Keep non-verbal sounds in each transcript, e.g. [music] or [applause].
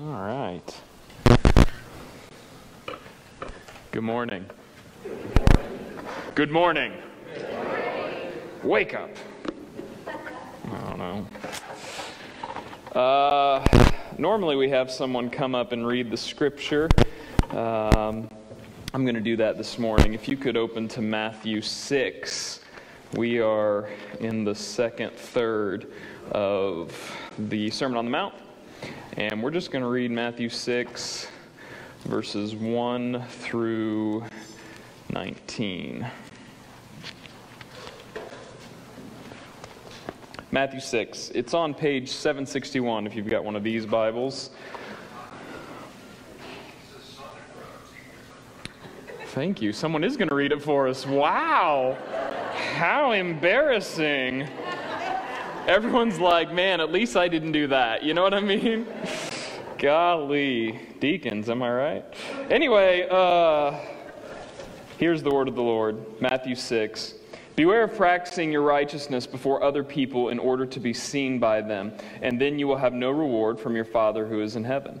All right. Good morning. Good morning. Wake up. I don't know. Uh, normally we have someone come up and read the scripture. Um, I'm going to do that this morning. If you could open to Matthew 6, we are in the second third of the Sermon on the Mount. And we're just going to read Matthew 6, verses 1 through 19. Matthew 6. It's on page 761 if you've got one of these Bibles. Thank you. Someone is going to read it for us. Wow. How embarrassing. Everyone's like, man, at least I didn't do that. You know what I mean? Golly. Deacons, am I right? Anyway, uh, here's the word of the Lord Matthew 6. Beware of practicing your righteousness before other people in order to be seen by them, and then you will have no reward from your Father who is in heaven.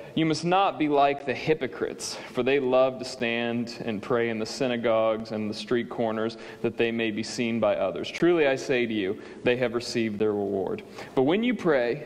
you must not be like the hypocrites, for they love to stand and pray in the synagogues and the street corners that they may be seen by others. Truly I say to you, they have received their reward. But when you pray,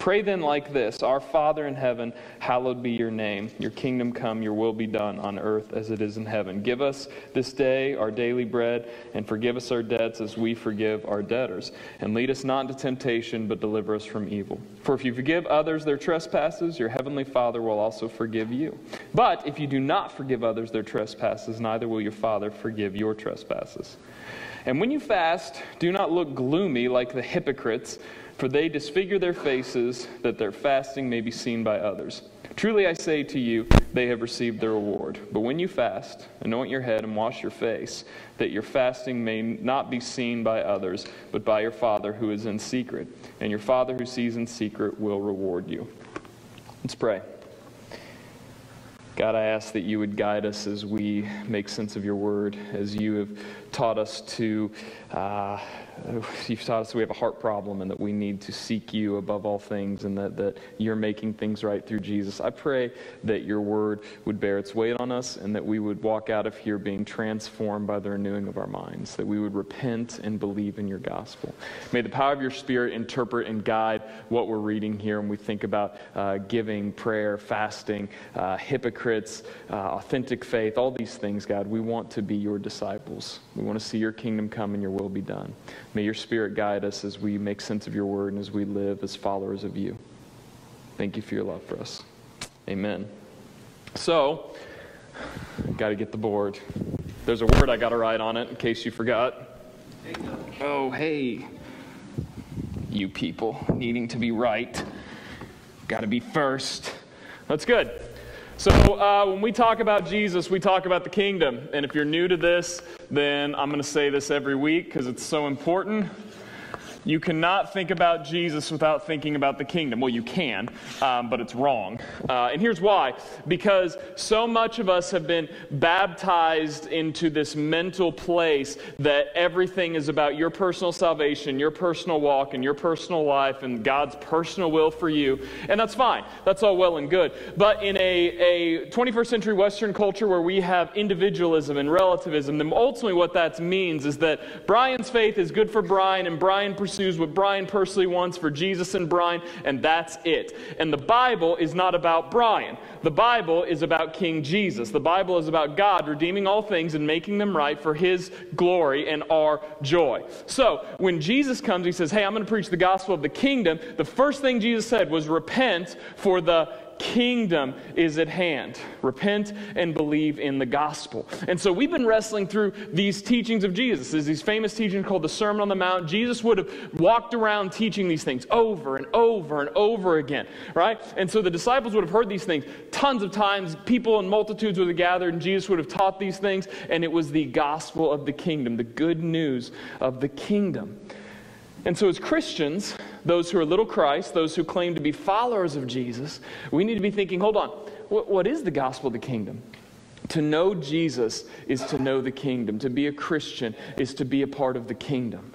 Pray then like this Our Father in heaven, hallowed be your name. Your kingdom come, your will be done on earth as it is in heaven. Give us this day our daily bread, and forgive us our debts as we forgive our debtors. And lead us not into temptation, but deliver us from evil. For if you forgive others their trespasses, your heavenly Father will also forgive you. But if you do not forgive others their trespasses, neither will your Father forgive your trespasses. And when you fast, do not look gloomy like the hypocrites for they disfigure their faces that their fasting may be seen by others. Truly I say to you, they have received their reward. But when you fast, anoint your head and wash your face, that your fasting may not be seen by others, but by your Father who is in secret. And your Father who sees in secret will reward you. Let's pray. God, I ask that you would guide us as we make sense of your word, as you have taught us to. Uh, [laughs] you've taught us we have a heart problem and that we need to seek you above all things and that, that you're making things right through Jesus. I pray that your word would bear its weight on us and that we would walk out of here being transformed by the renewing of our minds, that we would repent and believe in your gospel. May the power of your spirit interpret and guide what we're reading here when we think about uh, giving, prayer, fasting, uh, hypocrites, uh, authentic faith, all these things, God. We want to be your disciples. We want to see your kingdom come and your will be done. May your Spirit guide us as we make sense of your word and as we live as followers of you. Thank you for your love for us. Amen. So, got to get the board. There's a word I got to write on it in case you forgot. Oh, hey. You people needing to be right. Got to be first. That's good. So, uh, when we talk about Jesus, we talk about the kingdom. And if you're new to this, then I'm going to say this every week because it's so important. You cannot think about Jesus without thinking about the kingdom. Well, you can, um, but it's wrong. Uh, and here's why because so much of us have been baptized into this mental place that everything is about your personal salvation, your personal walk, and your personal life, and God's personal will for you. And that's fine. That's all well and good. But in a, a 21st century Western culture where we have individualism and relativism, then ultimately what that means is that Brian's faith is good for Brian, and Brian pursues what Brian personally wants for Jesus and Brian, and that's it. And the Bible is not about Brian. The Bible is about King Jesus. The Bible is about God redeeming all things and making them right for his glory and our joy. So, when Jesus comes, he says, Hey, I'm going to preach the gospel of the kingdom. The first thing Jesus said was, Repent, for the kingdom is at hand. Repent and believe in the gospel. And so we've been wrestling through these teachings of Jesus. There's these famous teachings called the Sermon on the Mount. Jesus would have walked around teaching these things over and over and over again, right? And so the disciples would have heard these things tons of times. People and multitudes would have gathered, and Jesus would have taught these things. And it was the gospel of the kingdom, the good news of the kingdom. And so, as Christians, those who are little Christ, those who claim to be followers of Jesus, we need to be thinking hold on, what, what is the gospel of the kingdom? To know Jesus is to know the kingdom. To be a Christian is to be a part of the kingdom.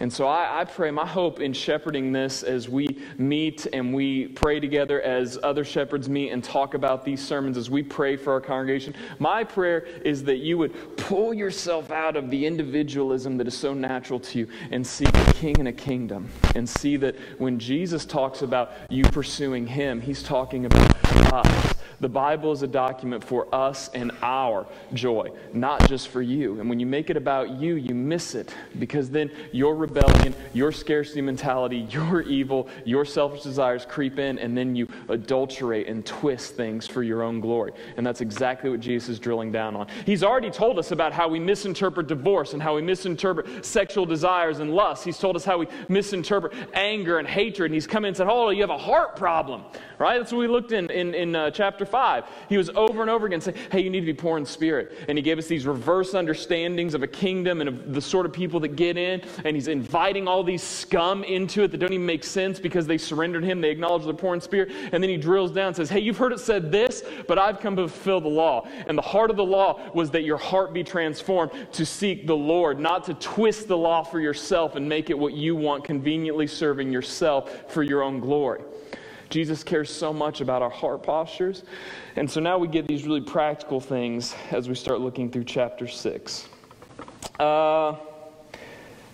And so I, I, pray, my hope in shepherding this as we meet and we pray together, as other shepherds meet and talk about these sermons, as we pray for our congregation, my prayer is that you would pull yourself out of the individualism that is so natural to you and see a king and a kingdom. And see that when Jesus talks about you pursuing him, he's talking about us. The Bible is a document for us and our joy, not just for you. And when you make it about you, you miss it because then your rebellion, your scarcity mentality, [laughs] your evil, your selfish desires creep in, and then you adulterate and twist things for your own glory. And that's exactly what Jesus is drilling down on. He's already told us about how we misinterpret divorce and how we misinterpret sexual desires and lust. He's told us how we misinterpret anger and hatred. And he's come in and said, Oh, you have a heart problem right? That's what we looked in in, in uh, chapter 5. He was over and over again saying, hey, you need to be poor in spirit. And he gave us these reverse understandings of a kingdom and of the sort of people that get in. And he's inviting all these scum into it that don't even make sense because they surrendered him. They acknowledge they're poor in spirit. And then he drills down and says, hey, you've heard it said this, but I've come to fulfill the law. And the heart of the law was that your heart be transformed to seek the Lord, not to twist the law for yourself and make it what you want, conveniently serving yourself for your own glory. Jesus cares so much about our heart postures. And so now we get these really practical things as we start looking through chapter 6. Uh,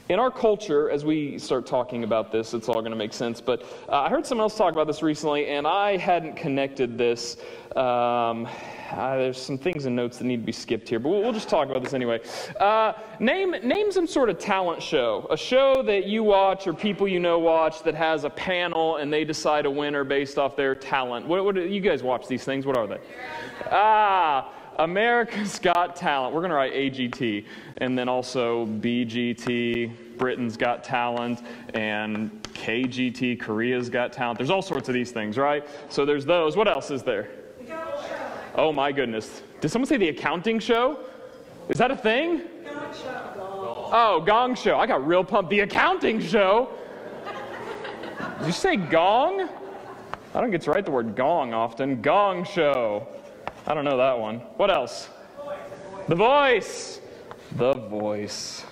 in our culture, as we start talking about this, it's all going to make sense. But uh, I heard someone else talk about this recently, and I hadn't connected this. Um, uh, there's some things and notes that need to be skipped here, but we'll, we'll just talk about this anyway. Uh, name, name some sort of talent show, a show that you watch or people you know watch that has a panel and they decide a winner based off their talent. What, what you guys watch these things? What are they? Ah, America's Got Talent. We're going to write AGT, and then also BGT, Britain's Got Talent, and KGT, Korea's Got Talent. There's all sorts of these things, right? So there's those. What else is there? Oh my goodness. Did someone say the accounting show? Is that a thing? Gong show. Oh, gong show. I got real pumped. The accounting show. Did you say gong? I don't get to write the word gong often. Gong show. I don't know that one. What else? The voice. The voice.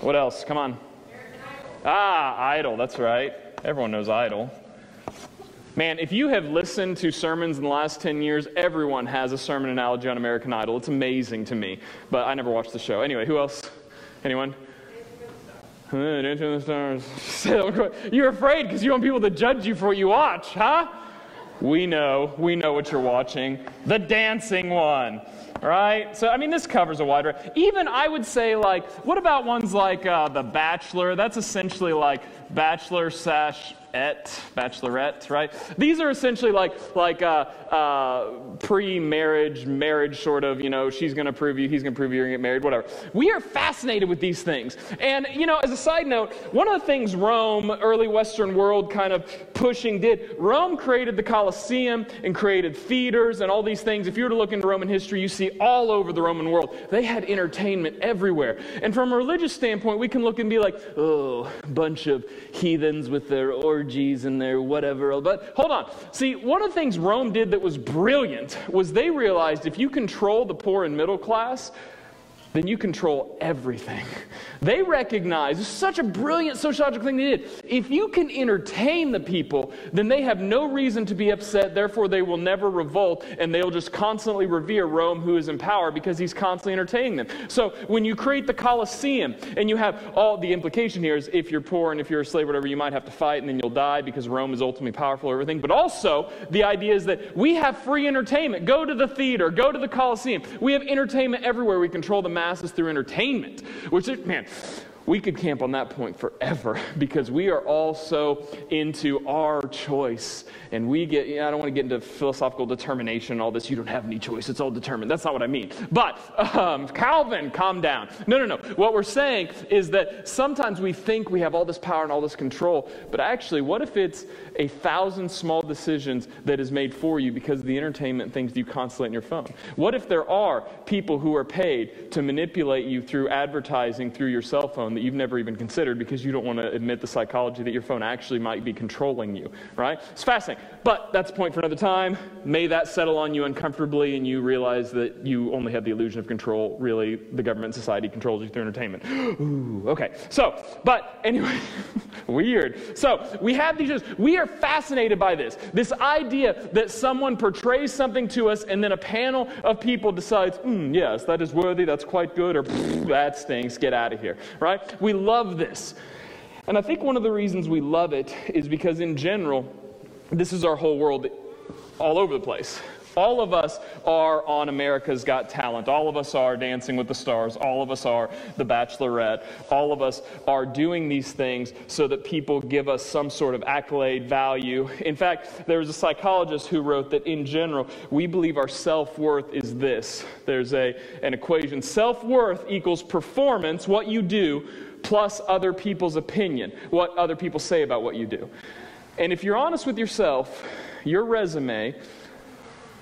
What else? Come on. Ah, Idol. That's right. Everyone knows Idol. Man, if you have listened to sermons in the last 10 years, everyone has a sermon analogy on American Idol. It's amazing to me, but I never watched the show. Anyway, who else? Anyone? Dancing in the Stars. You're afraid because you want people to judge you for what you watch, huh? We know, we know what you're watching. The dancing one, right? So, I mean, this covers a wide range. Even I would say, like, what about ones like uh, The Bachelor? That's essentially like Bachelor slash et, bachelorette, right? These are essentially like like uh, uh, pre-marriage, marriage sort of. You know, she's going to prove you, he's going to prove you, you're going to get married, whatever. We are fascinated with these things, and you know, as a side note, one of the things Rome, early Western world, kind of pushing did. Rome created the Colosseum and created theaters and all these things. If you were to look into Roman history, you see all over the Roman world they had entertainment everywhere. And from a religious standpoint, we can look and be like, oh, bunch of heathens with their orgies orgies and their whatever. But hold on. See, one of the things Rome did that was brilliant was they realized if you control the poor and middle class, then you control everything. [laughs] They recognize it's such a brilliant sociological thing they did. If you can entertain the people, then they have no reason to be upset. Therefore, they will never revolt, and they'll just constantly revere Rome, who is in power, because he's constantly entertaining them. So when you create the Colosseum, and you have all the implication here is if you're poor and if you're a slave, whatever, you might have to fight, and then you'll die because Rome is ultimately powerful over everything. But also, the idea is that we have free entertainment. Go to the theater, go to the Colosseum. We have entertainment everywhere. We control the masses through entertainment. Which, man, we could camp on that point forever [laughs] because we are all so into our choice. And we get, you know, I don't want to get into philosophical determination and all this. You don't have any choice, it's all determined. That's not what I mean. But, um, Calvin, calm down. No, no, no. What we're saying is that sometimes we think we have all this power and all this control, but actually, what if it's a thousand small decisions that is made for you because of the entertainment things you constantly on your phone? What if there are people who are paid to manipulate you through advertising through your cell phone that you've never even considered because you don't want to admit the psychology that your phone actually might be controlling you, right? It's fascinating. But that's a point for another time. May that settle on you uncomfortably and you realize that you only have the illusion of control. Really, the government society controls you through entertainment. [gasps] Ooh, okay. So, but anyway, [laughs] weird. So, we have these, we are fascinated by this. This idea that someone portrays something to us and then a panel of people decides, mm, yes, that is worthy, that's quite good, or that stinks, get out of here, right? We love this. And I think one of the reasons we love it is because, in general, this is our whole world all over the place. All of us are on America's Got Talent. All of us are Dancing with the Stars. All of us are The Bachelorette. All of us are doing these things so that people give us some sort of accolade, value. In fact, there was a psychologist who wrote that in general, we believe our self worth is this. There's a, an equation self worth equals performance, what you do, plus other people's opinion, what other people say about what you do. And if you're honest with yourself, your resume,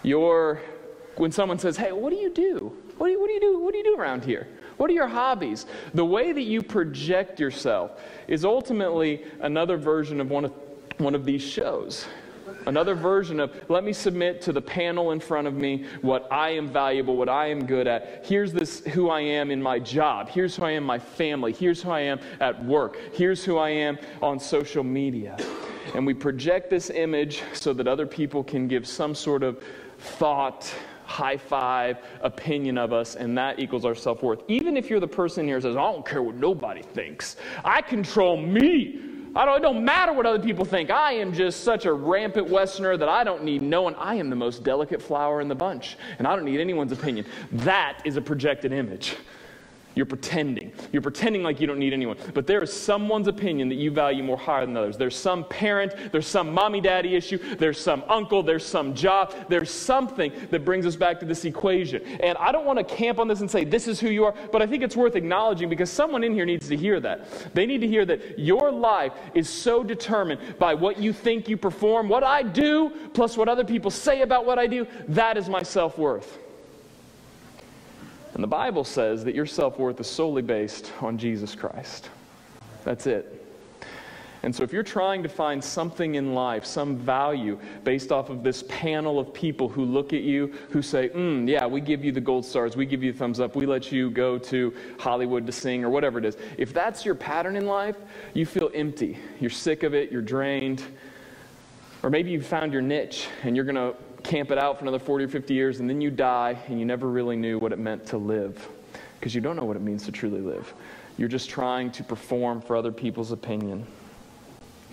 your when someone says, "Hey, what do you do? What do you, what do you do? What do you do around here? What are your hobbies?" The way that you project yourself is ultimately another version of one of one of these shows. Another version of, let me submit to the panel in front of me what I am valuable, what I am good at. Here's this who I am in my job. Here's who I am in my family. Here's who I am at work. Here's who I am on social media. And we project this image so that other people can give some sort of thought, high five, opinion of us, and that equals our self worth. Even if you're the person here who says, I don't care what nobody thinks, I control me. I don't, it don't matter what other people think. I am just such a rampant Westerner that I don't need no one. I am the most delicate flower in the bunch, and I don't need anyone's opinion. That is a projected image. You're pretending. You're pretending like you don't need anyone. But there is someone's opinion that you value more higher than others. There's some parent, there's some mommy daddy issue, there's some uncle, there's some job, there's something that brings us back to this equation. And I don't want to camp on this and say this is who you are, but I think it's worth acknowledging because someone in here needs to hear that. They need to hear that your life is so determined by what you think you perform, what I do, plus what other people say about what I do. That is my self worth. And the Bible says that your self worth is solely based on Jesus Christ. That's it. And so, if you're trying to find something in life, some value based off of this panel of people who look at you, who say, mm, Yeah, we give you the gold stars, we give you the thumbs up, we let you go to Hollywood to sing, or whatever it is, if that's your pattern in life, you feel empty. You're sick of it, you're drained. Or maybe you found your niche and you're going to camp it out for another 40 or 50 years, and then you die and you never really knew what it meant to live because you don't know what it means to truly live. You're just trying to perform for other people's opinion.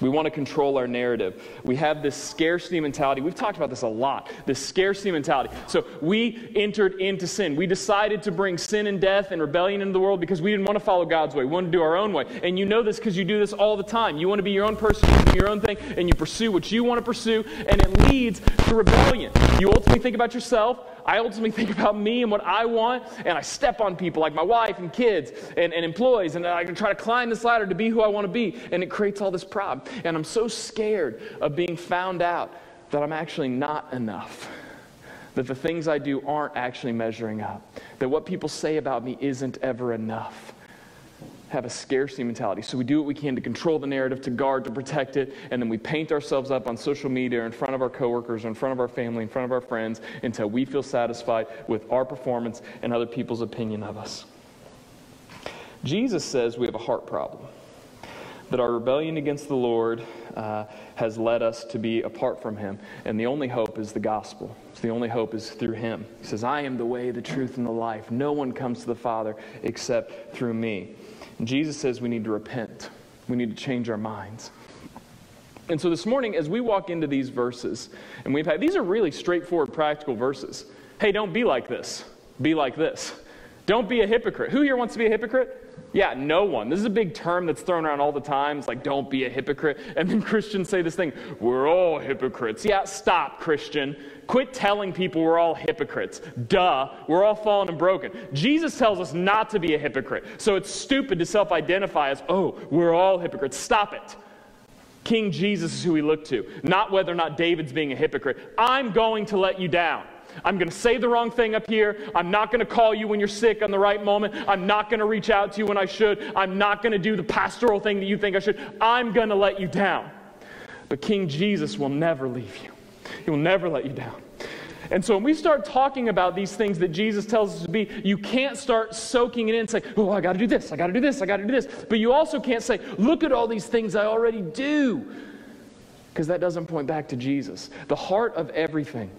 We want to control our narrative. We have this scarcity mentality. We've talked about this a lot this scarcity mentality. So we entered into sin. We decided to bring sin and death and rebellion into the world because we didn't want to follow God's way. We wanted to do our own way. And you know this because you do this all the time. You want to be your own person, you do your own thing, and you pursue what you want to pursue, and it leads to rebellion. You ultimately think about yourself. I ultimately think about me and what I want, and I step on people like my wife and kids and, and employees, and I can try to climb this ladder to be who I want to be, and it creates all this problem. And I'm so scared of being found out that I'm actually not enough. That the things I do aren't actually measuring up. That what people say about me isn't ever enough have a scarcity mentality. So we do what we can to control the narrative, to guard, to protect it, and then we paint ourselves up on social media in front of our coworkers, in front of our family, in front of our friends until we feel satisfied with our performance and other people's opinion of us. Jesus says we have a heart problem. That our rebellion against the Lord uh, has led us to be apart from Him. And the only hope is the gospel. So the only hope is through Him. He says, I am the way, the truth, and the life. No one comes to the Father except through me. Jesus says we need to repent, we need to change our minds. And so this morning, as we walk into these verses, and we've had these are really straightforward, practical verses. Hey, don't be like this, be like this. Don't be a hypocrite. Who here wants to be a hypocrite? Yeah, no one. This is a big term that's thrown around all the time. It's like, don't be a hypocrite. And then [laughs] Christians say this thing, we're all hypocrites. Yeah, stop, Christian. Quit telling people we're all hypocrites. Duh, we're all fallen and broken. Jesus tells us not to be a hypocrite. So it's stupid to self identify as, oh, we're all hypocrites. Stop it. King Jesus is who we look to, not whether or not David's being a hypocrite. I'm going to let you down. I'm going to say the wrong thing up here. I'm not going to call you when you're sick on the right moment. I'm not going to reach out to you when I should. I'm not going to do the pastoral thing that you think I should. I'm going to let you down. But King Jesus will never leave you, He will never let you down. And so when we start talking about these things that Jesus tells us to be, you can't start soaking it in and say, oh, I got to do this, I got to do this, I got to do this. But you also can't say, look at all these things I already do. Because that doesn't point back to Jesus. The heart of everything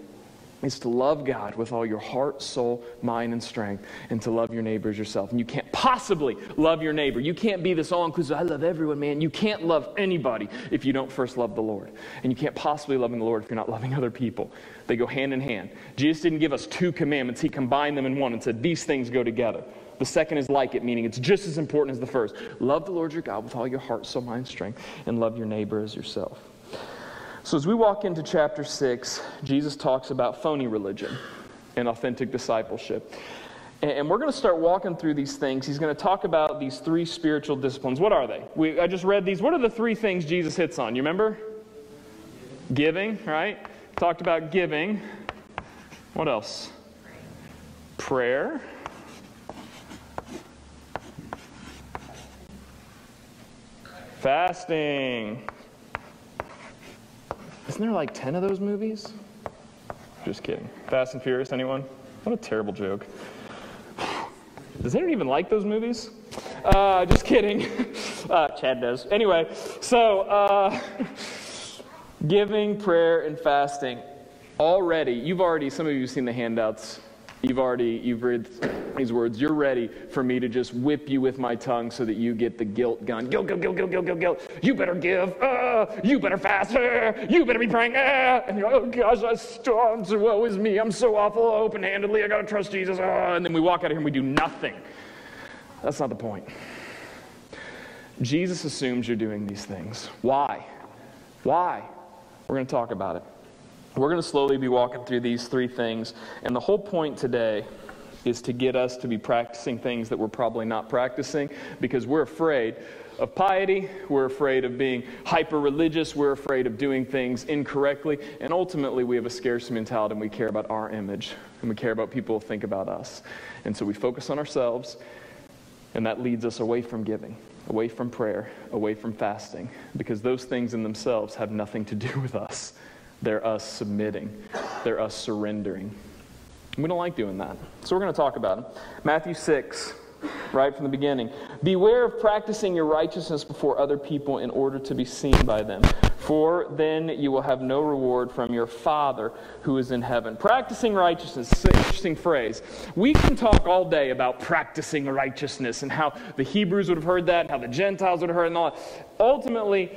is to love God with all your heart, soul, mind, and strength, and to love your neighbor as yourself. And you can't possibly love your neighbor. You can't be this all inclusive, I love everyone, man. You can't love anybody if you don't first love the Lord. And you can't possibly love the Lord if you're not loving other people. They go hand in hand. Jesus didn't give us two commandments, He combined them in one and said, These things go together. The second is like it, meaning it's just as important as the first. Love the Lord your God with all your heart, soul, mind, and strength, and love your neighbor as yourself. So, as we walk into chapter 6, Jesus talks about phony religion and authentic discipleship. And we're going to start walking through these things. He's going to talk about these three spiritual disciplines. What are they? We, I just read these. What are the three things Jesus hits on? You remember? Giving, right? Talked about giving. What else? Prayer. Fasting. Isn't there like 10 of those movies? Just kidding. Fast and Furious, anyone? What a terrible joke. [sighs] Does anyone even like those movies? Uh, just kidding. [laughs] Uh, Chad does. Anyway, so uh, [laughs] giving, prayer, and fasting. Already, you've already, some of you have seen the handouts. You've already, you've read these words. You're ready for me to just whip you with my tongue so that you get the guilt gun. Guilt, guilt, guilt, guilt, guilt, guilt, guilt. You better give. Uh, you better fast. Uh, you better be praying. Uh, and you're like, oh gosh, I stormed. Woe is me. I'm so awful open handedly. I got to trust Jesus. Uh, and then we walk out of here and we do nothing. That's not the point. Jesus assumes you're doing these things. Why? Why? We're going to talk about it. We're going to slowly be walking through these three things. And the whole point today is to get us to be practicing things that we're probably not practicing because we're afraid of piety, we're afraid of being hyper religious, we're afraid of doing things incorrectly, and ultimately we have a scarcity mentality and we care about our image and we care about people think about us. And so we focus on ourselves, and that leads us away from giving, away from prayer, away from fasting, because those things in themselves have nothing to do with us. They're us submitting, they're us surrendering. We don't like doing that. So we're going to talk about it. Matthew 6, right from the beginning. Beware of practicing your righteousness before other people in order to be seen by them, for then you will have no reward from your Father who is in heaven. Practicing righteousness is an interesting phrase. We can talk all day about practicing righteousness and how the Hebrews would have heard that, and how the Gentiles would have heard and all that. Ultimately,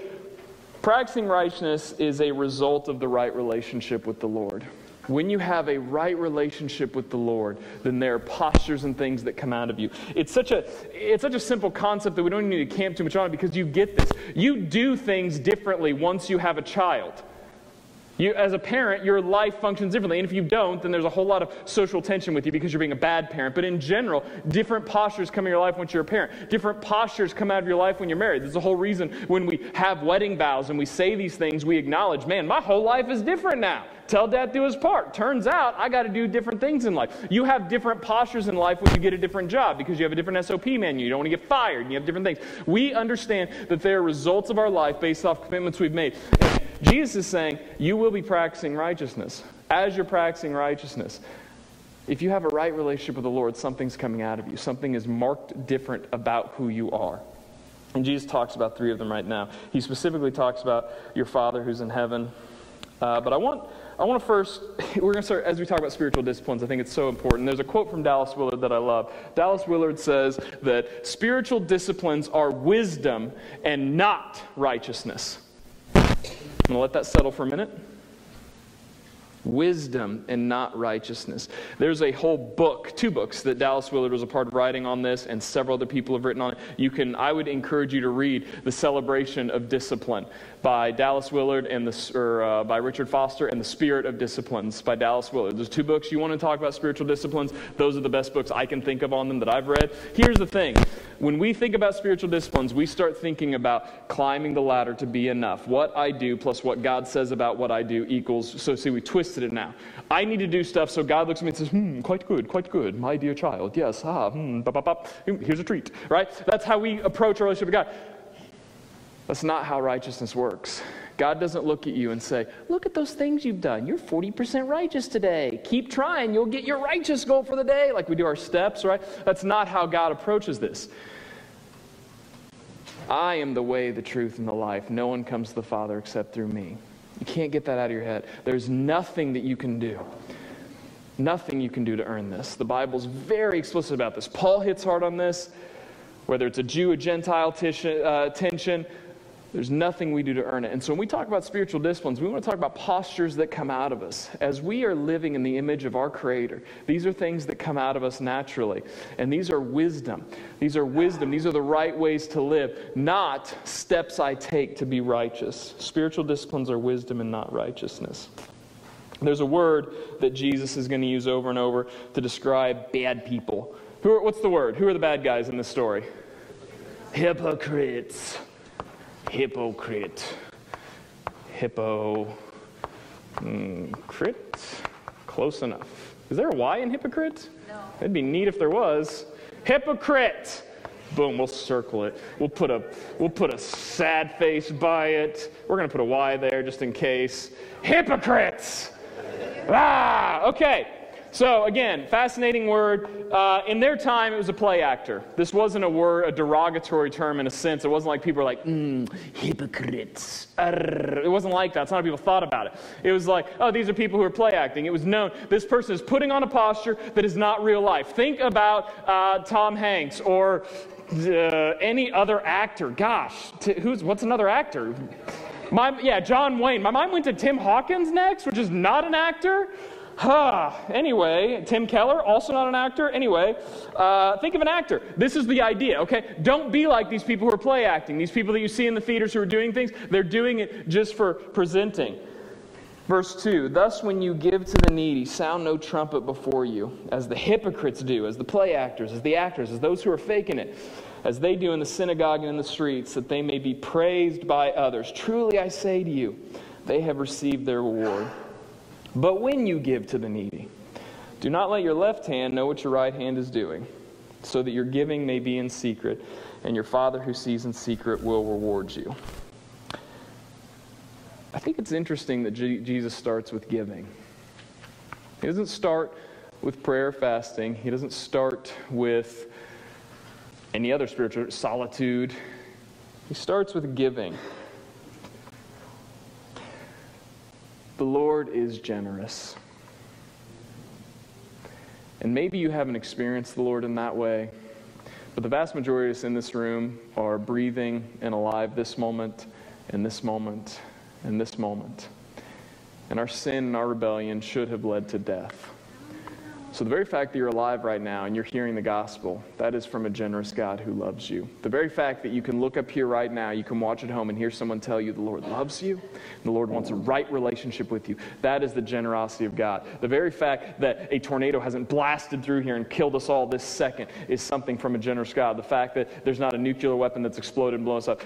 Practicing righteousness is a result of the right relationship with the Lord. When you have a right relationship with the Lord, then there are postures and things that come out of you. It's such a, it's such a simple concept that we don't need to camp too much on it because you get this. You do things differently once you have a child. You, as a parent, your life functions differently. And if you don't, then there's a whole lot of social tension with you because you're being a bad parent. But in general, different postures come in your life once you're a parent. Different postures come out of your life when you're married. There's a whole reason when we have wedding vows and we say these things, we acknowledge, man, my whole life is different now. Tell dad to do his part. Turns out I got to do different things in life. You have different postures in life when you get a different job because you have a different SOP menu. You don't want to get fired and you have different things. We understand that there are results of our life based off commitments we've made. Jesus is saying, You will be practicing righteousness. As you're practicing righteousness, if you have a right relationship with the Lord, something's coming out of you. Something is marked different about who you are. And Jesus talks about three of them right now. He specifically talks about your Father who's in heaven. Uh, but I want, I want to first, [laughs] we're going to start, as we talk about spiritual disciplines, I think it's so important. There's a quote from Dallas Willard that I love. Dallas Willard says that spiritual disciplines are wisdom and not righteousness. I'm going to let that settle for a minute. wisdom and not righteousness. There's a whole book, two books that Dallas Willard was a part of writing on this, and several other people have written on it. You can, I would encourage you to read The Celebration of Discipline by Dallas Willard and the, or, uh, by Richard Foster and The Spirit of Disciplines by Dallas Willard. There's two books you want to talk about spiritual disciplines. Those are the best books I can think of on them that I've read. Here's the thing. When we think about spiritual disciplines, we start thinking about climbing the ladder to be enough. What I do plus what God says about what I do equals, so see, we twisted it now. I need to do stuff so God looks at me and says, hmm, quite good, quite good, my dear child. Yes, ah, hmm, bop, bop, bop. here's a treat, right? That's how we approach our relationship with God. That's not how righteousness works. God doesn't look at you and say, Look at those things you've done. You're 40% righteous today. Keep trying. You'll get your righteous goal for the day, like we do our steps, right? That's not how God approaches this. I am the way, the truth, and the life. No one comes to the Father except through me. You can't get that out of your head. There's nothing that you can do. Nothing you can do to earn this. The Bible's very explicit about this. Paul hits hard on this, whether it's a Jew, a Gentile tension, uh, tension there's nothing we do to earn it. And so when we talk about spiritual disciplines, we want to talk about postures that come out of us. As we are living in the image of our Creator, these are things that come out of us naturally. And these are wisdom. These are wisdom. These are the right ways to live, not steps I take to be righteous. Spiritual disciplines are wisdom and not righteousness. There's a word that Jesus is going to use over and over to describe bad people. Who are, what's the word? Who are the bad guys in this story? Hypocrites hypocrite. Hippo. Mm, crit? Close enough. Is there a Y in hypocrite? No. It'd be neat if there was. Hypocrite! Boom, we'll circle it. We'll put a we'll put a sad face by it. We're gonna put a Y there just in case. Hypocrites! Ah, okay. So, again, fascinating word. Uh, in their time, it was a play actor. This wasn't a word, a derogatory term in a sense. It wasn't like people were like, mm, hypocrites. Arr. It wasn't like that. It's not how people thought about it. It was like, oh, these are people who are play acting. It was known. This person is putting on a posture that is not real life. Think about uh, Tom Hanks or uh, any other actor. Gosh, t- who's, what's another actor? My, yeah, John Wayne. My mind went to Tim Hawkins next, which is not an actor. Huh. Anyway, Tim Keller, also not an actor. Anyway, uh, think of an actor. This is the idea, okay? Don't be like these people who are play acting. These people that you see in the theaters who are doing things, they're doing it just for presenting. Verse 2 Thus, when you give to the needy, sound no trumpet before you, as the hypocrites do, as the play actors, as the actors, as those who are faking it, as they do in the synagogue and in the streets, that they may be praised by others. Truly, I say to you, they have received their reward. But when you give to the needy, do not let your left hand know what your right hand is doing, so that your giving may be in secret, and your Father who sees in secret will reward you. I think it's interesting that G- Jesus starts with giving. He doesn't start with prayer, fasting. He doesn't start with any other spiritual solitude. He starts with giving. The Lord is generous. And maybe you haven't experienced the Lord in that way, but the vast majority of us in this room are breathing and alive this moment, and this moment, and this moment. And our sin and our rebellion should have led to death. So, the very fact that you're alive right now and you're hearing the gospel, that is from a generous God who loves you. The very fact that you can look up here right now, you can watch at home and hear someone tell you the Lord loves you, the Lord wants a right relationship with you, that is the generosity of God. The very fact that a tornado hasn't blasted through here and killed us all this second is something from a generous God. The fact that there's not a nuclear weapon that's exploded and blown us up,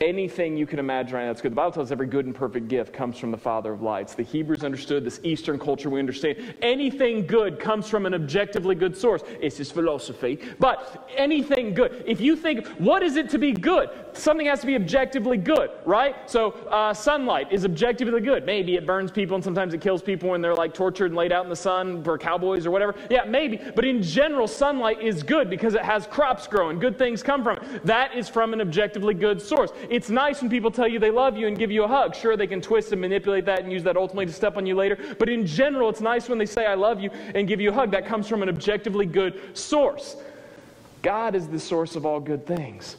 anything you can imagine right now that's good. The Bible tells us every good and perfect gift comes from the Father of lights. The Hebrews understood this Eastern culture we understand. Anything good comes from an objectively good source. It's his philosophy. But anything good, if you think, what is it to be good? Something has to be objectively good, right? So uh, sunlight is objectively good. Maybe it burns people and sometimes it kills people when they're like tortured and laid out in the sun for cowboys or whatever. Yeah, maybe. But in general, sunlight is good because it has crops growing. Good things come from it. That is from an objectively good source. It's nice when people tell you they love you and give you a hug. Sure, they can twist and manipulate that and use that ultimately to step on you later. But in general, it's nice when they say, I love you and give you a hug. That comes from an objectively good source. God is the source of all good things.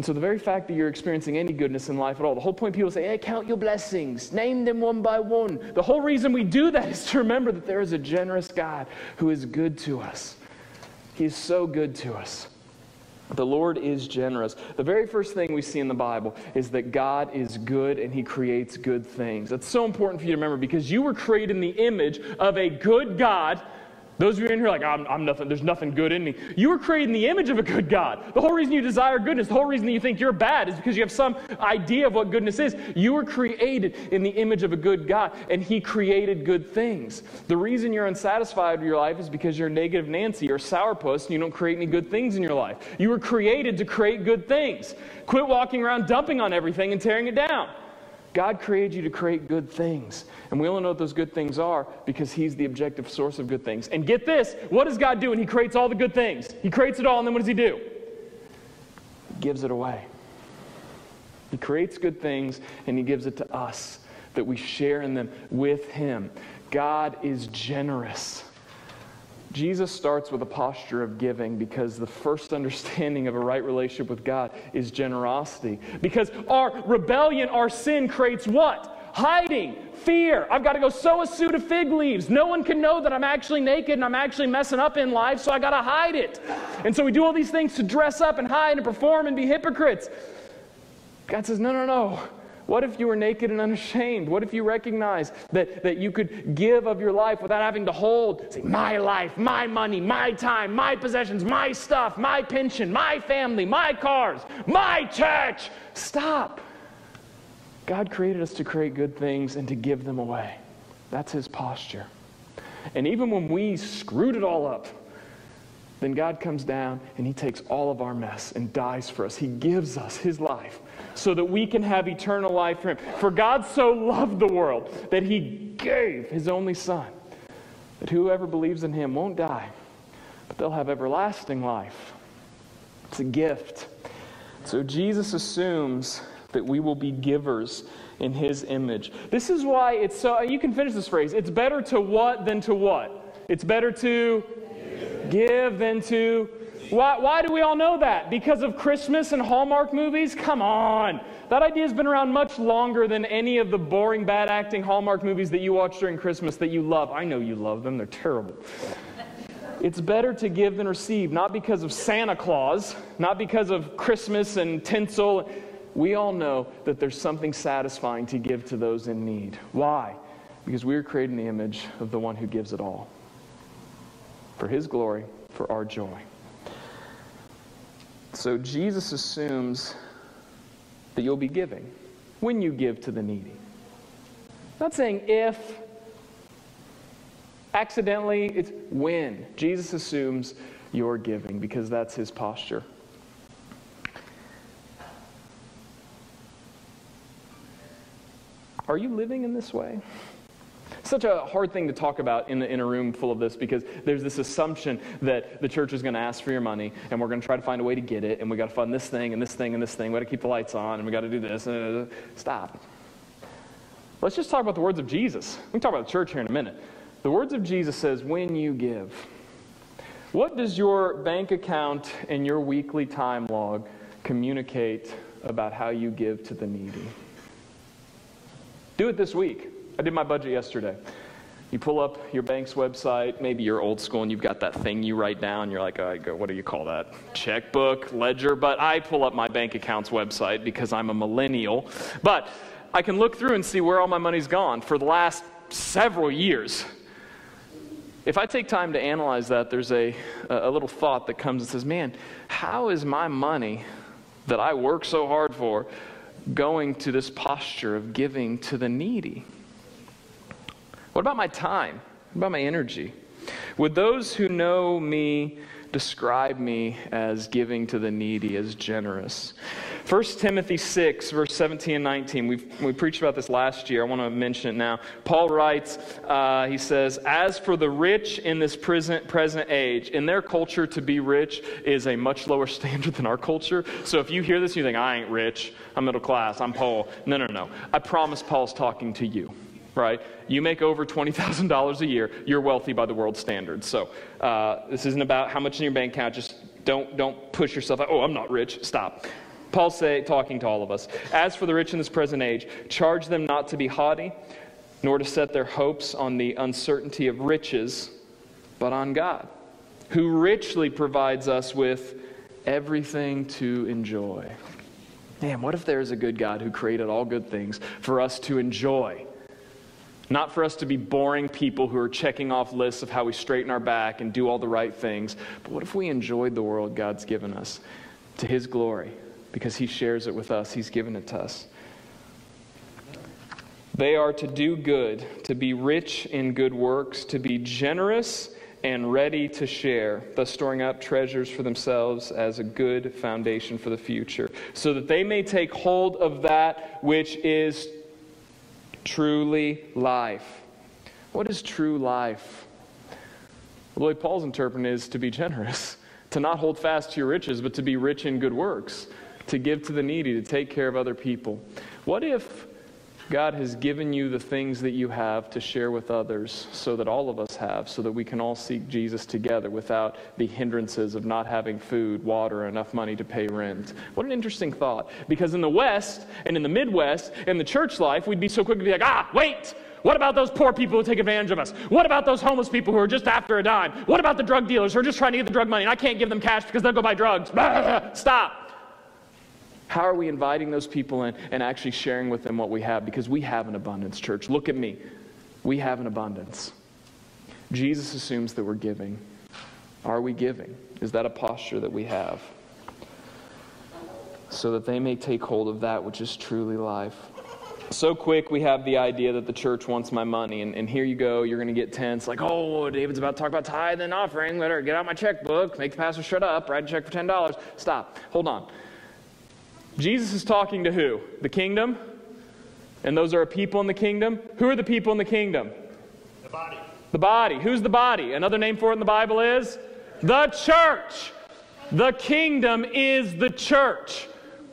And so, the very fact that you're experiencing any goodness in life at all, the whole point people say, hey, count your blessings, name them one by one. The whole reason we do that [laughs] is to remember that there is a generous God who is good to us. He is so good to us. The Lord is generous. The very first thing we see in the Bible is that God is good and He creates good things. That's so important for you to remember because you were created in the image of a good God those of you in here like, I'm, I'm nothing, there's nothing good in me. You were created in the image of a good God. The whole reason you desire goodness, the whole reason that you think you're bad is because you have some idea of what goodness is. You were created in the image of a good God, and He created good things. The reason you're unsatisfied with your life is because you're negative Nancy or sourpuss and you don't create any good things in your life. You were created to create good things. Quit walking around dumping on everything and tearing it down. God created you to create good things. And we only know what those good things are because He's the objective source of good things. And get this what does God do when He creates all the good things? He creates it all, and then what does He do? He gives it away. He creates good things, and He gives it to us that we share in them with Him. God is generous. Jesus starts with a posture of giving because the first [laughs] understanding of a right relationship with God is generosity. Because our rebellion, our sin creates what? Hiding, fear. I've got to go sew a suit of fig leaves. No one can know that I'm actually naked and I'm actually messing up in life, so I got to hide it. And so we do all these things to dress up and hide and perform and be hypocrites. God says, no, no, no. What if you were naked and unashamed? What if you recognized that, that you could give of your life without having to hold, say, my life, my money, my time, my possessions, my stuff, my pension, my family, my cars, my church? Stop. God created us to create good things and to give them away. That's his posture. And even when we screwed it all up, then God comes down and he takes all of our mess and dies for us. He gives us his life so that we can have eternal life for him. For God so loved the world that he gave his only son, that whoever believes in him won't die, but they'll have everlasting life. It's a gift. So Jesus assumes that we will be givers in his image. This is why it's so, you can finish this phrase. It's better to what than to what? It's better to give, give than to. Why, why do we all know that? Because of Christmas and Hallmark movies? Come on. That idea has been around much longer than any of the boring, bad acting Hallmark movies that you watch during Christmas that you love. I know you love them, they're terrible. It's better to give than receive, not because of Santa Claus, not because of Christmas and tinsel we all know that there's something satisfying to give to those in need. Why? Because we are created in the image of the one who gives it all for his glory, for our joy. So Jesus assumes that you'll be giving when you give to the needy. Not saying if, accidentally, it's when. Jesus assumes you're giving because that's his posture. Are you living in this way? Such a hard thing to talk about in, in a room full of this because there's this assumption that the church is going to ask for your money and we're going to try to find a way to get it and we got to fund this thing and this thing and this thing. We got to keep the lights on and we got to do this. And, stop. Let's just talk about the words of Jesus. We can talk about the church here in a minute. The words of Jesus says, when you give. What does your bank account and your weekly time log communicate about how you give to the needy? Do it this week. I did my budget yesterday. You pull up your bank's website, maybe you're old school and you've got that thing you write down. You're like, what do you call that? Checkbook, ledger. But I pull up my bank account's website because I'm a millennial. But I can look through and see where all my money's gone for the last several years. If I take time to analyze that, there's a, a little thought that comes and says, man, how is my money that I work so hard for going to this posture of giving to the needy? What about my time? What about my energy? Would those who know me describe me as giving to the needy, as generous? 1 Timothy 6, verse 17 and 19. We've, we preached about this last year. I want to mention it now. Paul writes, uh, he says, As for the rich in this present, present age, in their culture, to be rich is a much lower [laughs] standard than our culture. So if you hear this and you think, I ain't rich, I'm middle class, I'm Paul. No, no, no. I promise Paul's talking to you right? You make over $20,000 a year, you're wealthy by the world standards. So uh, this isn't about how much in your bank account. Just don't, don't push yourself out. Oh, I'm not rich. Stop. Paul say, talking to all of us, as for the rich in this present age, charge them not to be haughty, nor to set their hopes on the uncertainty of riches, but on God, who richly provides us with everything to enjoy. Man, what if there is a good God who created all good things for us to enjoy? Not for us to be boring people who are checking off lists of how we straighten our back and do all the right things, but what if we enjoyed the world God's given us to His glory because He shares it with us? He's given it to us. They are to do good, to be rich in good works, to be generous and ready to share, thus storing up treasures for themselves as a good foundation for the future, so that they may take hold of that which is truly life. What is true life? The way Paul's interpreting is to be generous, [laughs] to not hold fast to your riches, but to be rich in good works, to give to the needy, to take care of other people. What if God has given you the things that you have to share with others so that all of us have, so that we can all seek Jesus together without the hindrances of not having food, water, enough money to pay rent. What an interesting thought. Because in the West and in the Midwest, in the church life, we'd be so quick to be like, ah, wait, what about those poor people who take advantage of us? What about those homeless people who are just after a dime? What about the drug dealers who are just trying to get the drug money and I can't give them cash because they'll go buy drugs? [laughs] Stop. How are we inviting those people in and actually sharing with them what we have? Because we have an abundance, church. Look at me. We have an abundance. Jesus assumes that we're giving. Are we giving? Is that a posture that we have? So that they may take hold of that which is truly life. So quick, we have the idea that the church wants my money, and, and here you go, you're going to get tense, like, oh, David's about to talk about tithe and offering. Better get out my checkbook, make the pastor shut up, write a check for $10. Stop. Hold on. Jesus is talking to who? The kingdom? And those are people in the kingdom? Who are the people in the kingdom? The body. The body. Who's the body? Another name for it in the Bible is? The church. The kingdom is the church.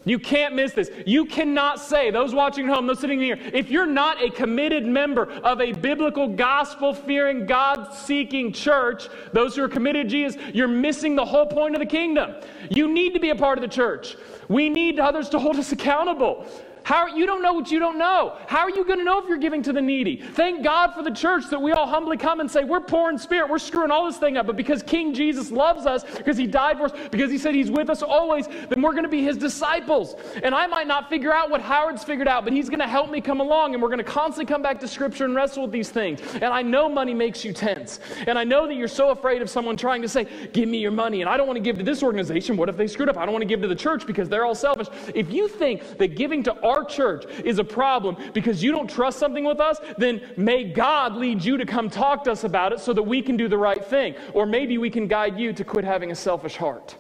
You can't miss this. You cannot say, those watching at home, those sitting here, if you're not a committed member of a biblical, gospel fearing, God seeking church, those who are committed to Jesus, you're missing the whole point of the kingdom. You need to be a part of the church. We need others to hold us accountable. How you don't know what you don't know. How are you going to know if you're giving to the needy? Thank God for the church that we all humbly come and say, We're poor in spirit, we're screwing all this thing up. But because King Jesus loves us, because he died for us, because he said he's with us always, then we're going to be his disciples. And I might not figure out what Howard's figured out, but he's going to help me come along, and we're going to constantly come back to scripture and wrestle with these things. And I know money makes you tense. And I know that you're so afraid of someone trying to say, Give me your money. And I don't want to give to this organization. What if they screwed up? I don't want to give to the church because they're all selfish. If you think that giving to our church is a problem because you don't trust something with us, then may God lead you to come talk to us about it so that we can do the right thing. Or maybe we can guide you to quit having a selfish heart.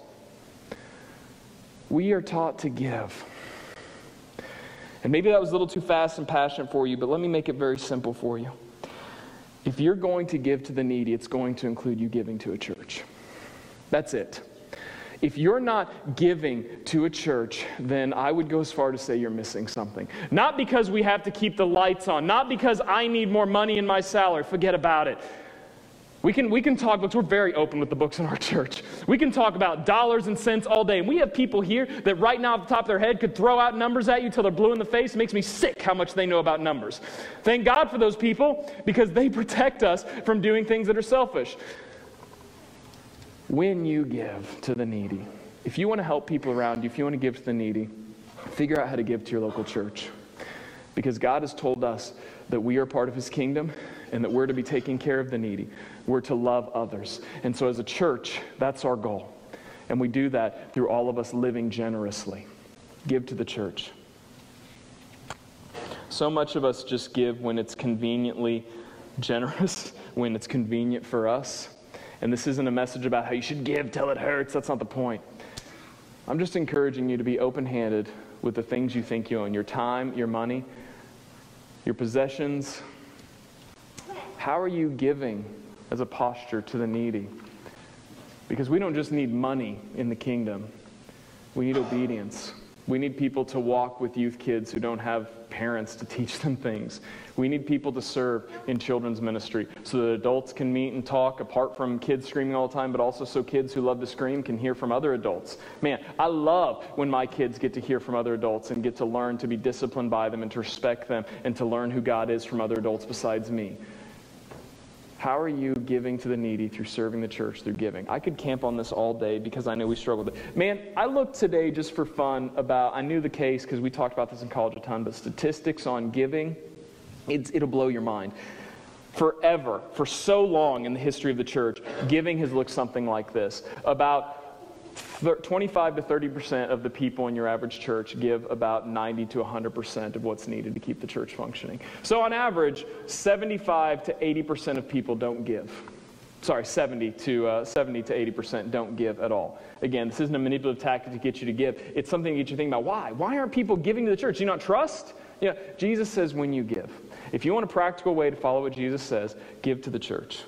We are taught to give. And maybe that was a little too fast and passionate for you, but let me make it very simple for you. If you're going to give to the needy, it's going to include you giving to a church. That's it. If you're not giving to a church, then I would go as far to say you're missing something. Not because we have to keep the lights on, not because I need more money in my salary. Forget about it. We can, we can talk books. We're very open with the books in our [laughs] church. We can talk about dollars and cents all day. And we have people here that right now, off the top of their head, could throw out numbers at you till they're blue in the face. It makes me sick how much they know about numbers. Thank God for those people because they [laughs] protect us from doing things that are selfish when you give to the needy. If you want to help people around you, if you want to give to the needy, figure out how to give to your local church. Because God has told us that we are part of His kingdom and that we're to be taking care of the needy. We're to love others. And so, as a church, that's our goal. And we do that through all of us living generously. Give to the church. So much of us just give when it's conveniently generous, [laughs] when it's convenient for us. And this isn't a message about how you should give till it hurts. That's not the point. I'm just encouraging you to be open handed with the things you think you own your time, your money, your possessions. How are you giving as a posture to the needy? Because we don't just need money in the kingdom, we need obedience. We need people to walk with youth kids who don't have parents to teach them things. We need people to serve in children's ministry so that adults can meet and talk apart from kids screaming all the time, but also so kids who love to scream can hear from other adults. Man, I love when my kids get to hear from other adults and get to learn to be disciplined by them and to respect them and to learn who God is from other adults besides me. How are you giving to the needy through serving the church through giving? I could camp on this all day because I know we struggle. Man, I looked today just for fun about, I knew the case because we talked about this in college a ton, but statistics on giving, it'll blow your mind. Forever, for so long in the history of the church, giving has looked something like this. About 25 to 30 percent of the people in your average church give about 90 to 100 percent of what's needed to keep the church functioning. So, on average, 75 to 80 percent of people don't give. Sorry, 70 to uh, 70 to 80 percent don't give at all. Again, this isn't a manipulative tactic to get you to give. It's something to get you thinking about why. Why aren't people giving to the church? Do you not trust? Yeah, Jesus says when you give. If you want a practical way to follow what Jesus says, give to the church.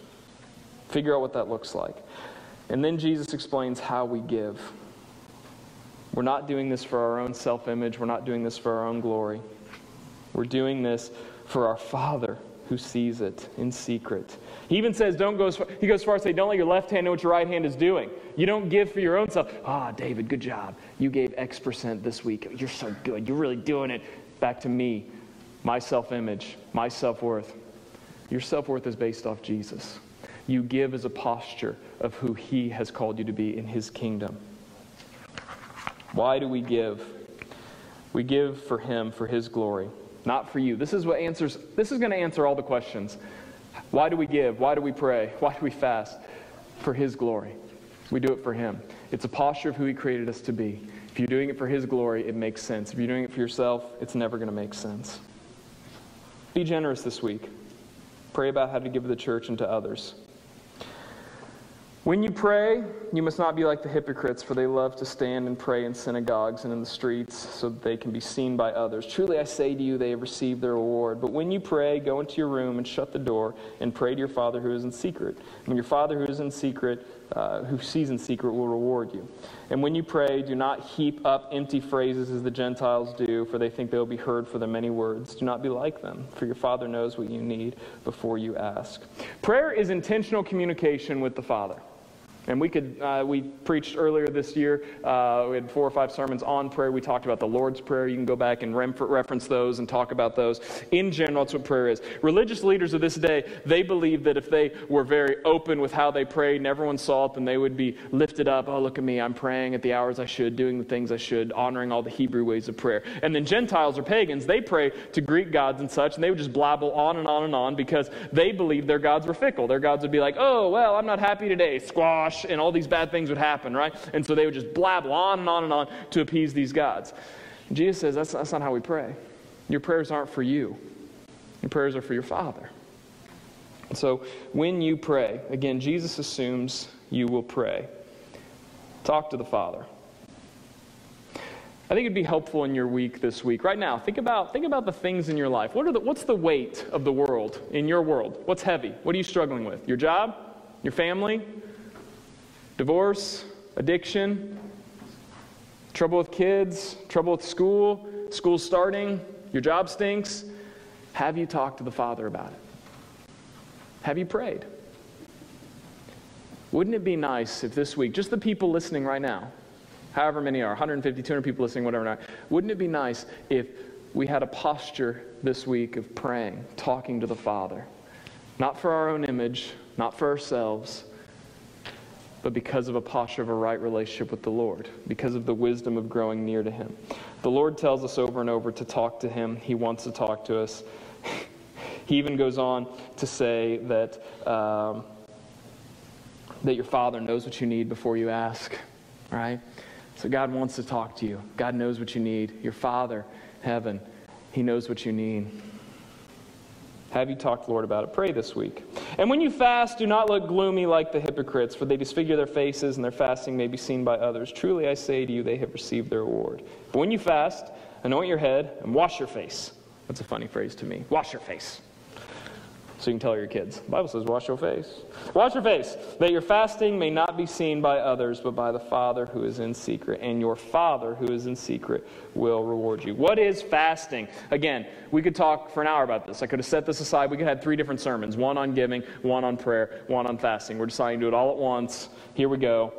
Figure out what that looks like. And then Jesus explains how we give. We're not doing this for our own self image, we're not doing this for our own glory. We're doing this for our Father who sees it in secret. He even says, don't go as far, he goes far as say, don't let your left hand know what your right hand is doing. You don't give for your own self. Ah, David, good job. You gave X percent this week. You're so good. You're really doing it. Back to me, my self image, my self worth. Your self worth is based off Jesus. You give as a posture of who He has called you to be in His kingdom. Why do we give? We give for Him, for His glory, not for you. This is what answers, this is going to answer all the questions. Why do we give? Why do we pray? Why do we fast? For His glory. We do it for Him. It's a posture of who He created us to be. If you're doing it for His glory, it makes sense. If you're doing it for yourself, it's never going to make sense. Be generous this week. Pray about how to give to the church and to others. When you pray, you must not be like the hypocrites, for they love to stand and pray in synagogues and in the streets so that they can be seen by others. Truly, I say to you, they have received their reward. But when you pray, go into your room and shut the door and pray to your Father who is in secret. And your Father who is in secret, uh, who sees in secret, will reward you. And when you pray, do not heap up empty phrases as the Gentiles do, for they think they will be heard for their many words. Do not be like them, for your Father knows what you need before you ask. Prayer is intentional communication with the Father. And we could, uh, we preached earlier this year, uh, we had four or five sermons on prayer. We talked about the Lord's Prayer. You can go back and reference those and talk about those. In general, that's what prayer is. Religious leaders of this day, they believe that if they were very open with how they prayed and everyone saw it, then they would be lifted up. Oh, look at me. I'm praying at the hours I should, doing the things I should, honoring all the Hebrew ways of prayer. And then Gentiles or pagans, they pray to Greek gods and such, and they would just blabble on and on and on because they believed their gods were fickle. Their gods would be like, oh, well, I'm not happy today. Squash and all these bad things would happen, right? And so they would just blabble on and on and on to appease these gods. Jesus says that's, that's not how we pray. Your prayers aren't for you, your prayers are for your Father. And so when you pray, again, Jesus assumes you will pray. Talk to the Father. I think it'd be helpful in your week this week. Right now, think about, think about the things in your life. What are the, what's the weight of the world in your world? What's heavy? What are you struggling with? Your job? Your family? Divorce, addiction, trouble with kids, trouble with school, school starting, your job stinks. Have you talked to the Father about it? Have you prayed? Wouldn't it be nice if this week, just the people listening right now, however many are, 150, 200 people listening, whatever, not, wouldn't it be nice if we had a posture this week of praying, talking to the Father? Not for our own image, not for ourselves, but because of a posture of a right relationship with the Lord, because of the wisdom of growing near to Him. The Lord tells us over and over to talk to Him. He wants to talk to us. [laughs] he even goes on to say that, um, that your Father knows what you need before you ask, right? So God wants to talk to you. God knows what you need. Your Father, heaven, He knows what you need. Have you talked Lord about it? Pray this week. And when you fast, do not look gloomy like the hypocrites, for they disfigure their faces, and their fasting may be seen by others. Truly, I say to you, they have received their reward. But when you fast, anoint your head and wash your face. That's a funny phrase to me. Wash your face. So you can tell your kids. The Bible says, wash your face. Wash your face, that your fasting may not be seen by others, but by the Father who is in secret. And your Father who is in secret will reward you. What is fasting? Again, we could talk for an hour about this. I could have set this aside. We could have had three different sermons one on giving, one on prayer, one on fasting. We're deciding to do it all at once. Here we go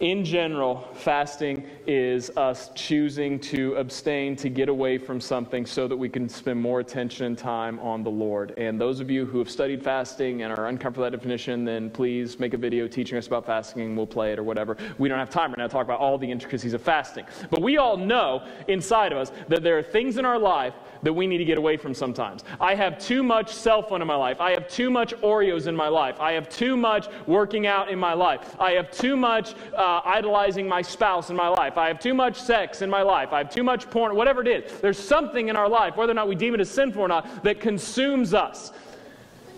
in general, fasting is us choosing to abstain to get away from something so that we can spend more attention and time on the Lord. And those of you who have studied fasting and are uncomfortable with that definition, then please make a video teaching us about fasting and we'll play it or whatever. We don't have time right now to talk about all the intricacies of fasting. But we all know inside of us that there are things in our life that we need to get away from sometimes. I have too much cell phone in my life. I have too much Oreos in my life. I have too much working out in my life. I have too much uh, Uh, idolizing my spouse in my life. I have too much sex in my life. I have too much porn, whatever it is. There's something in our life, whether or not we deem it as sinful or not, that consumes us.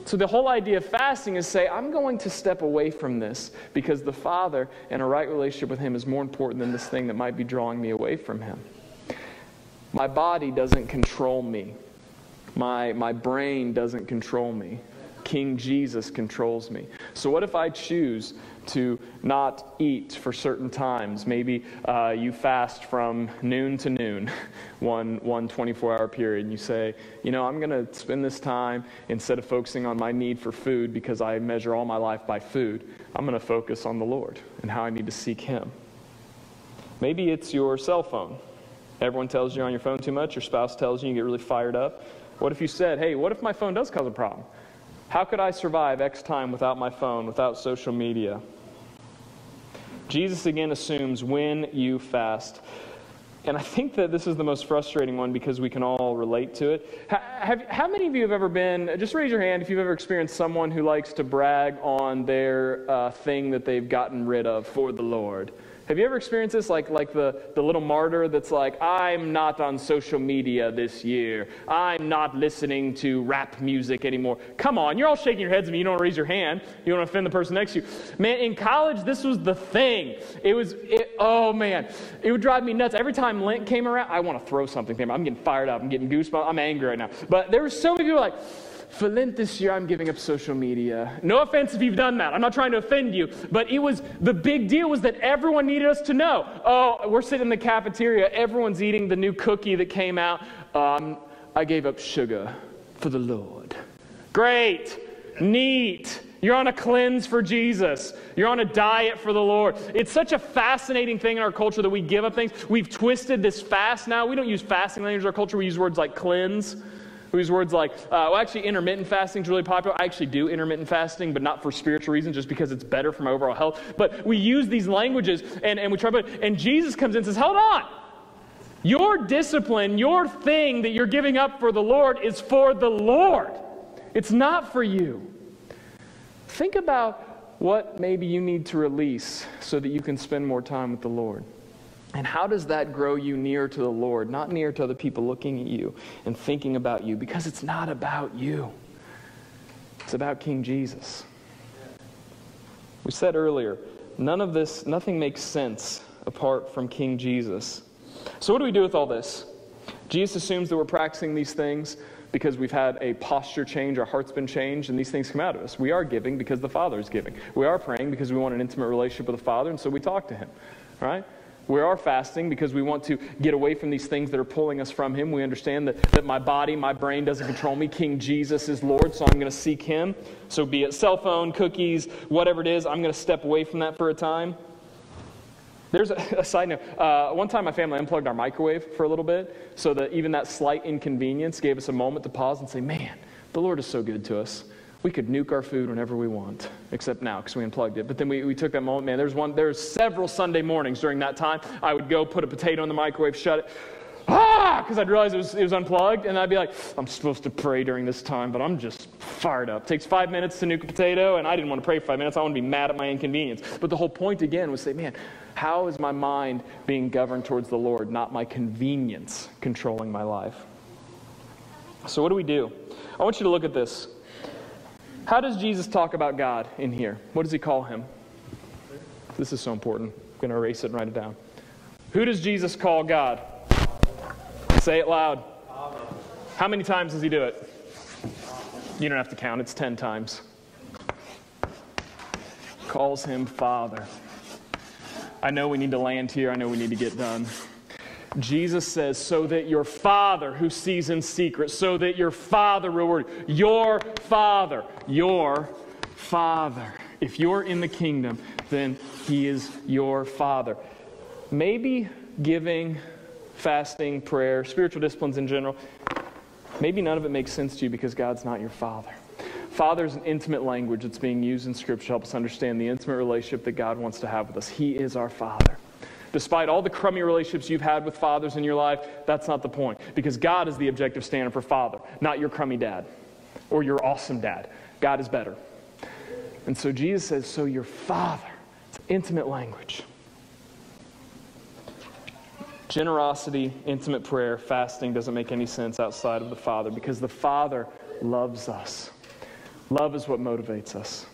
So the whole idea of fasting is say, I'm going to step away from this because the Father and a right relationship with Him is more important than this thing that might be drawing me away from Him. My body doesn't control me. My, my brain doesn't control me. King Jesus controls me. So, what if I choose to not eat for certain times? Maybe uh, you fast from noon to noon, [laughs] one, one 24 hour period, and you say, you know, I'm going to spend this time instead of focusing on my need for food because I measure all my life by food, I'm going to focus on the Lord and how I need to seek Him. Maybe it's your cell phone. Everyone tells you you're on your phone too much, your spouse tells you you get really fired up. What if you said, hey, what if my phone does cause a problem? How could I survive X time without my phone, without social media? Jesus again assumes when you fast. And I think that this is the most frustrating one because we can all relate to it. Have, how many of you have ever been, just raise your hand if you've ever experienced someone who likes to brag on their uh, thing that they've gotten rid of for the Lord? Have you ever experienced this? Like, like the, the little martyr that's like, I'm not on social media this year. I'm not listening to rap music anymore. Come on, you're all shaking your heads at me. You don't raise your hand. You don't offend the person next to you. Man, in college, this was the thing. It was, it, oh man, it would drive me nuts. Every time Lent came around, I want to throw something. I'm getting fired up. I'm getting goosebumps. I'm angry right now. But there were so many people like, for Lent this year, I'm giving up social media. No offense if you've done that. I'm not trying to offend you. But it was the big deal was that everyone needed us to know. Oh, we're sitting in the cafeteria. Everyone's eating the new cookie that came out. Um, I gave up sugar for the Lord. Great. Neat. You're on a cleanse for Jesus. You're on a diet for the Lord. It's such a fascinating thing in our culture that we give up things. We've twisted this fast now. We don't use fasting language in our culture. We use words like cleanse. We use words like, uh, well, actually, intermittent fasting is really popular. I actually do intermittent fasting, but not for spiritual reasons, just because it's better for my overall health. But we use these languages and, and we try to, and Jesus comes in and says, hold on. Your discipline, your thing that you're giving up for the Lord is for the Lord. It's not for you. Think about what maybe you need to release so that you can spend more time with the Lord. And how does that grow you near to the Lord, not near to other people looking at you and thinking about you? Because it's not about you, it's about King Jesus. We said earlier, none of this, nothing makes sense apart from King Jesus. So, what do we do with all this? Jesus assumes that we're practicing these things because we've had a posture change, our heart's been changed, and these things come out of us. We are giving because the Father is giving. We are praying because we want an intimate relationship with the Father, and so we talk to Him. Right? We are fasting because we want to get away from these things that are pulling us from Him. We understand that, that my body, my brain doesn't control me. King Jesus is Lord, so I'm going to seek Him. So, be it cell phone, cookies, whatever it is, I'm going to step away from that for a time. There's a, a side note. Uh, one time, my family unplugged our microwave for a little bit, so that even that slight inconvenience gave us a moment to pause and say, Man, the Lord is so good to us we could nuke our food whenever we want, except now because we unplugged it. But then we, we took that moment, man. There's one, there's several Sunday mornings during that time. I would go put a potato in the microwave, shut it, ah, because I'd realize it was, it was unplugged, and I'd be like, I'm supposed to pray during this time, but I'm just fired up. It takes five minutes to nuke a potato, and I didn't want to pray five minutes. I want to be mad at my inconvenience. But the whole point again was say, man, how is my mind being governed towards the Lord, not my convenience controlling my life? So what do we do? I want you to look at this. How does Jesus talk about God in here? What does he call him? This is so important. I'm going to erase it and write it down. Who does Jesus call God? Say it loud. How many times does he do it? You don't have to count, it's 10 times. Calls him Father. I know we need to land here, I know we need to get done. Jesus says, so that your Father who sees in secret, so that your Father reward your Father, your Father. If you're in the kingdom, then He is your Father. Maybe giving, fasting, prayer, spiritual disciplines in general, maybe none of it makes sense to you because God's not your Father. Father is an intimate language that's being used in Scripture to help us understand the intimate relationship that God wants to have with us. He is our Father. Despite all the crummy relationships you've had with fathers in your life, that's not the point. Because God is the objective standard for father, not your crummy dad or your awesome dad. God is better. And so Jesus says, So your father. It's intimate language. Generosity, intimate prayer, fasting doesn't make any sense outside of the Father because the Father loves us. Love is what motivates us.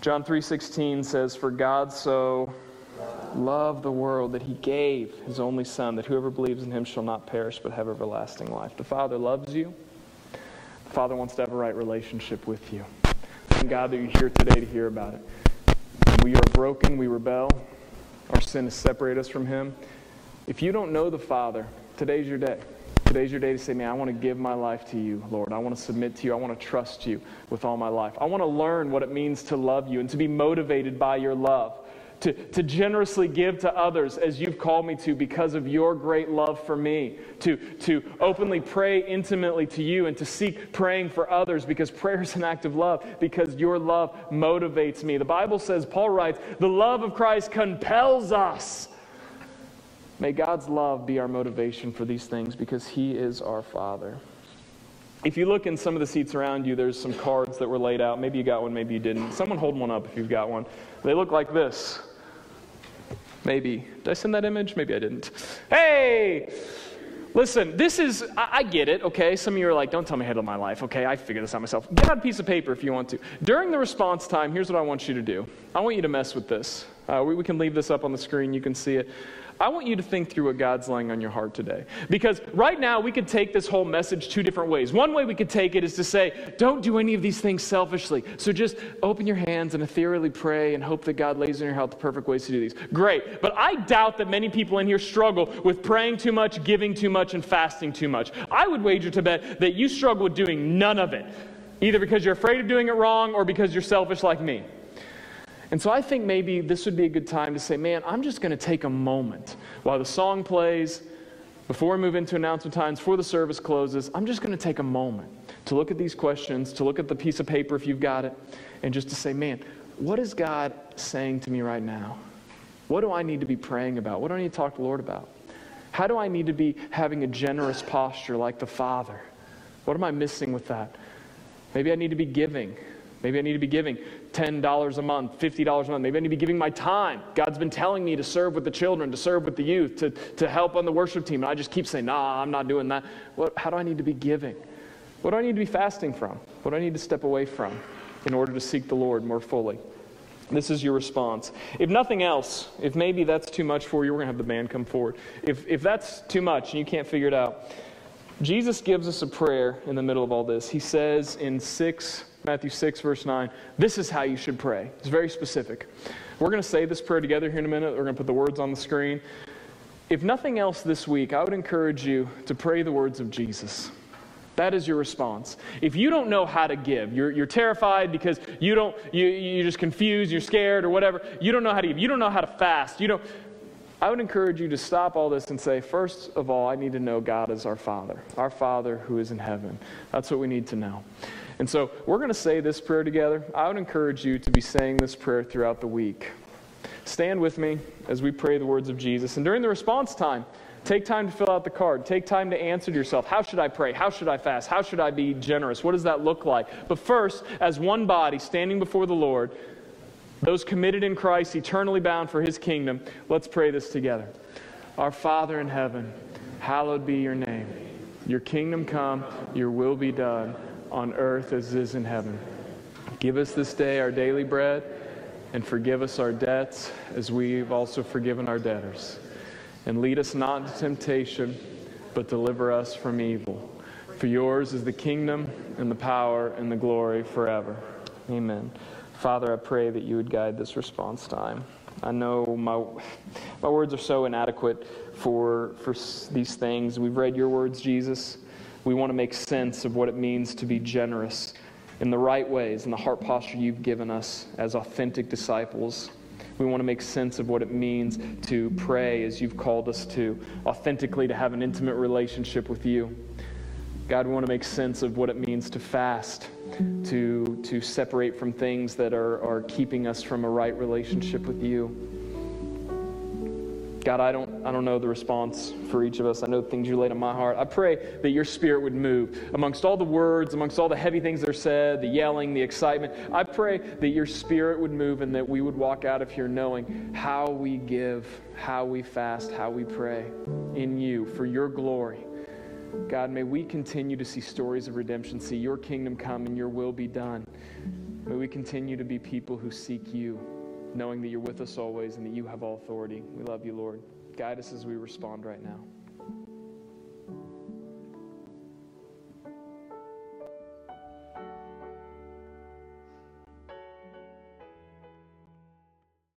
John 3:16 says for God so loved the world that he gave his only son that whoever believes in him shall not perish but have everlasting life. The Father loves you. The Father wants to have a right relationship with you. Thank God that you're here today to hear about it. We are broken, we rebel. Our sin has separated us from him. If you don't know the Father, today's your day. Today's your day to say, man, I want to give my life to you, Lord. I want to submit to you. I want to trust you with all my life. I want to learn what it means to love you and to be motivated by your love to, to generously give to others as you've called me to because of your great love for me, to, to openly pray intimately to you and to seek praying for others because prayer is an act of love, because your love motivates me. The Bible says, Paul writes, the love of Christ compels us. May God's love be our motivation for these things because He is our Father. If you look in some of the seats around you, there's some cards that were laid out. Maybe you got one, maybe you didn't. Someone hold one up if you've got one. They look like this. Maybe. Did I send that image? Maybe I didn't. Hey! Listen, this is, I, I, get it, okay? Some of you are like, don't tell me how to live my life, okay? I figured this out myself. Get out a piece of paper if you want to. During the response time, here's what I want you to do I want you to mess with this. Uh, we, we can leave this up on the screen, you can see it. I want you to think through what God's laying on your heart today. Because right now, we could take this whole message two different ways. One way we could take it is to say, don't do any of these things selfishly. So just open your hands and ethereally pray and hope that God lays in your heart the perfect ways to do these. Great. But I doubt that many people in here struggle with praying too much, giving too much, and fasting too much. I would wager to bet that you struggle with doing none of it, either because you're afraid of doing it wrong or because you're selfish like me. And so I think maybe this would be a good time to say, man, I'm just going to take a moment while the song plays, before we move into announcement times, before the service closes, I'm just going to take a moment to look at these questions, to look at the piece of paper if you've got it, and just to say, man, what is God saying to me right now? What do I need to be praying about? What do I need to talk to the Lord about? How do I need to be having a generous posture like the Father? What am I missing with that? Maybe I need to be giving. Maybe I need to be giving $10 a month, $50 a month. Maybe I need to be giving my time. God's been telling me to serve with the children, to serve with the youth, to, to help on the worship team. And I just keep saying, nah, I'm not doing that. What, how do I need to be giving? What do I need to be fasting from? What do I need to step away from in order to seek the Lord more fully? This is your response. If nothing else, if maybe that's too much for you, we're going to have the band come forward. If, if that's too much and you can't figure it out, Jesus gives us a prayer in the middle of all this. He says in 6 Matthew 6, verse 9. This is how you should pray. It's very specific. We're going to say this prayer together here in a minute. We're going to put the words on the screen. If nothing else this week, I would encourage you to pray the words of Jesus. That is your response. If you don't know how to give, you're, you're terrified because you don't, you, you're just confused, you're scared or whatever, you don't know how to give, you don't know how to fast, you don't, I would encourage you to stop all this and say, first of all, I need to know God as our Father, our Father who is in heaven. That's what we need to know. And so we're going to say this prayer together. I would encourage you to be saying this prayer throughout the week. Stand with me as we pray the words of Jesus. And during the response time, take time to fill out the card. Take time to answer to yourself how should I pray? How should I fast? How should I be generous? What does that look like? But first, as one body standing before the Lord, those committed in Christ, eternally bound for his kingdom, let's pray this together. Our Father in heaven, hallowed be your name. Your kingdom come, your will be done on earth as it is in heaven. Give us this day our daily bread, and forgive us our debts as we've also forgiven our debtors. And lead us not into temptation, but deliver us from evil. For yours is the kingdom and the power and the glory forever. Amen. Father, I pray that you would guide this response time. I know my, my words are so inadequate for, for these things. We've read your words, Jesus. We want to make sense of what it means to be generous in the right ways, in the heart posture you've given us as authentic disciples. We want to make sense of what it means to pray as you've called us to, authentically to have an intimate relationship with you. God, we want to make sense of what it means to fast, to, to separate from things that are, are keeping us from a right relationship with you. God, I don't, I don't know the response for each of us. I know the things you laid on my heart. I pray that your spirit would move amongst all the words, amongst all the heavy things that are said, the yelling, the excitement. I pray that your spirit would move and that we would walk out of here knowing how we give, how we fast, how we pray in you for your glory. God, may we continue to see stories of redemption, see your kingdom come and your will be done. May we continue to be people who seek you, knowing that you're with us always and that you have all authority. We love you, Lord. Guide us as we respond right now.